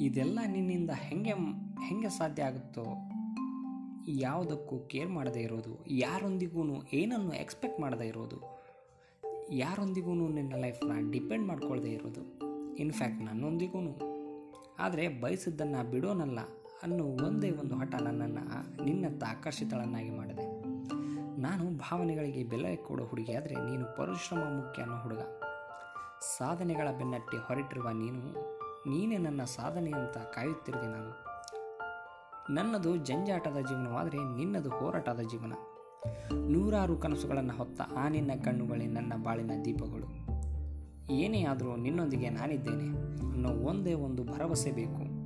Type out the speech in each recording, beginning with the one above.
ಇದೆಲ್ಲ ನಿನ್ನಿಂದ ಹೆಂಗೆ ಹೆಂಗೆ ಸಾಧ್ಯ ಆಗುತ್ತೋ ಯಾವುದಕ್ಕೂ ಕೇರ್ ಮಾಡದೇ ಇರೋದು ಯಾರೊಂದಿಗೂ ಏನನ್ನು ಎಕ್ಸ್ಪೆಕ್ಟ್ ಮಾಡದೇ ಇರೋದು ಯಾರೊಂದಿಗೂ ನಿನ್ನ ಲೈಫ್ನ ಡಿಪೆಂಡ್ ಮಾಡ್ಕೊಳ್ದೇ ಇರೋದು. ಇನ್ಫ್ಯಾಕ್ಟ್ ನನ್ನೊಂದಿಗೂ ಆದರೆ ಬಯಸಿದ್ದನ್ನು ಬಿಡೋನಲ್ಲ ಅನ್ನೋ ಒಂದೇ ಒಂದು ಹಠ ನನ್ನನ್ನು ನಿನ್ನತ್ತ ಆಕರ್ಷಿತಳನ್ನಾಗಿ ಮಾಡಿದೆ. ನಾನು ಭಾವನೆಗಳಿಗೆ ಬೆಲೆ ಕೊಡೋ ಹುಡುಗಿ ಆದರೆ ನೀನು ಪರಿಶ್ರಮ ಮುಖ್ಯ ಅನ್ನೋ ಹುಡುಗ. ಸಾಧನೆಗಳ ಬೆನ್ನಟ್ಟಿ ಹೊರಟಿರುವ ನೀನು ನೀನೇ ನನ್ನ ಸಾಧನೆ ಅಂತ ಕಾಯುತ್ತಿರುವೆ ನಾನು. ನನ್ನದು ಜಂಜಾಟದ ಜೀವನವಾದರೆ ನಿನ್ನದು ಹೋರಾಟದ ಜೀವನ. ನೂರಾರು ಕನಸುಗಳನ್ನು ಹೊತ್ತ ಆ ನಿನ್ನ ಕಣ್ಣುಗಳೇ ನನ್ನ ಬಾಳಿನ ದೀಪಗಳು. ಏನೇ ಆದರೂ ನಿನ್ನೊಂದಿಗೆ ನಾನಿದ್ದೇನೆ ಅನ್ನೋ ಒಂದೇ ಒಂದು ಭರವಸೆ ಬೇಕು.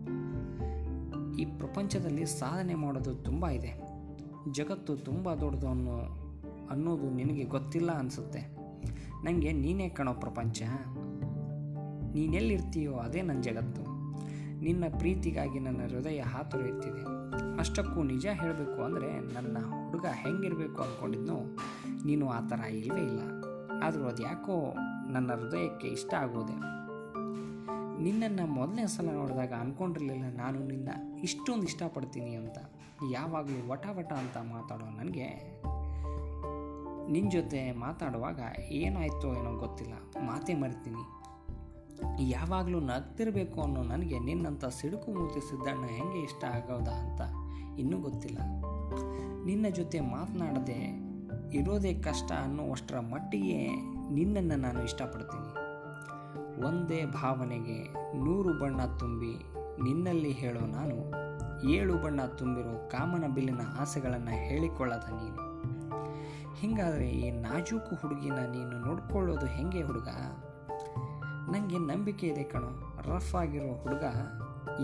ಈ ಪ್ರಪಂಚದಲ್ಲಿ ಸಾಧನೆ ಮಾಡೋದು ತುಂಬ ಇದೆ. ಜಗತ್ತು ತುಂಬ ದೊಡ್ಡದು ಅನ್ನೋ, ಅನ್ನೋದು ನಿನಗೆ ಗೊತ್ತಿಲ್ಲ ಅನಿಸುತ್ತೆ. ನನಗೆ ನೀನೇ ಕಾಣೋ ಪ್ರಪಂಚ. ನೀನೆಲ್ಲಿರ್ತೀಯೋ ಅದೇ ನನ್ನ ಜಗತ್ತು. ನಿನ್ನ ಪ್ರೀತಿಗಾಗಿ ನನ್ನ ಹೃದಯ ಹಾತೊರೆಯುತ್ತಿದೆ. ಅಷ್ಟಕ್ಕೂ ನಿಜ ಹೇಳಬೇಕು ಅಂದರೆ ನನ್ನ ಹುಡುಗ ಹೆಂಗಿರಬೇಕು ಅಂದ್ಕೊಂಡಿದ್ನೋ ನೀನು ಆ ಥರ ಇಲ್ಲವೇ ಇಲ್ಲ. ಆದರೂ ಅದು ಯಾಕೋ ನನ್ನ ಹೃದಯಕ್ಕೆ ಇಷ್ಟ ಆಗೋದೆ. ನಿನ್ನನ್ನು ಮೊದಲನೇ ಸಲ ನೋಡಿದಾಗ ಅಂದ್ಕೊಂಡಿರಲಿಲ್ಲ ನಾನು ನಿನ್ನ ಇಷ್ಟೊಂದು ಇಷ್ಟಪಡ್ತೀನಿ ಅಂತ. ಯಾವಾಗಲೂ ವಟ ವಟ ಅಂತ ಮಾತಾಡೋ ನನಗೆ. ನಿನ್ನ ಜೊತೆ ಮಾತಾಡುವಾಗ ಏನಾಯ್ತೋ ಏನೋ ಗೊತ್ತಿಲ್ಲ. ಮಾತೇ ಮರಿತೀನಿ. ಯಾವಾಗಲೂ ನಗ್ತಿರಬೇಕು ಅನ್ನೋ ನನಗೆ ನಿನ್ನಂಥ ಸಿಡುಕು ಮೂತಿ ಸಿದ್ದಣ್ಣ ಹೆಂಗೆ ಇಷ್ಟ ಆಗೋದಾ ಅಂತ ಇನ್ನೂ ಗೊತ್ತಿಲ್ಲ. ನಿನ್ನ ಜೊತೆ ಮಾತನಾಡದೆ ಇರೋದೇ ಕಷ್ಟ ಅನ್ನುವಷ್ಟರ ಮಟ್ಟಿಗೆ ನಿನ್ನನ್ನು ನಾನು ಇಷ್ಟಪಡ್ತೀನಿ. ಒಂದೇ ಭಾವನೆಗೆ ನೂರು ಬಣ್ಣ ತುಂಬಿ ನಿನ್ನಲ್ಲಿ ಹೇಳೋ ನಾನು, ಏಳು ಬಣ್ಣ ತುಂಬಿರೋ ಕಾಮನ ಬಿಲ್ಲಿನ ಆಸೆಗಳನ್ನು ಹೇಳಿಕೊಳ್ಳದ ನೀನು. ಹಿಂಗಾದರೆ ಈ ನಾಜೂಕು ಹುಡುಗಿನ ನೀನು ನೋಡ್ಕೊಳ್ಳೋದು ಹೆಂಗೆ ಹುಡುಗ? ನನಗೆ ನಂಬಿಕೆ ಇದೆ ಕಣೋ. ರಫ್ ಆಗಿರೋ ಹುಡುಗ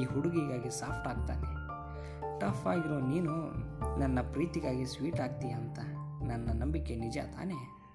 ಈ ಹುಡುಗಿಗಾಗಿ ಸಾಫ್ಟ್ ಆಗ್ತಾನೆ. ಟಫ್ ಆಗಿರೋ ನೀನು ನನ್ನ ಪ್ರೀತಿಗಾಗಿ ಸ್ವೀಟ್ ಆಗ್ತೀಯ ಅಂತ. ನನ್ನ ನಂಬಿಕೆ ನಿಜ ತಾನೇ?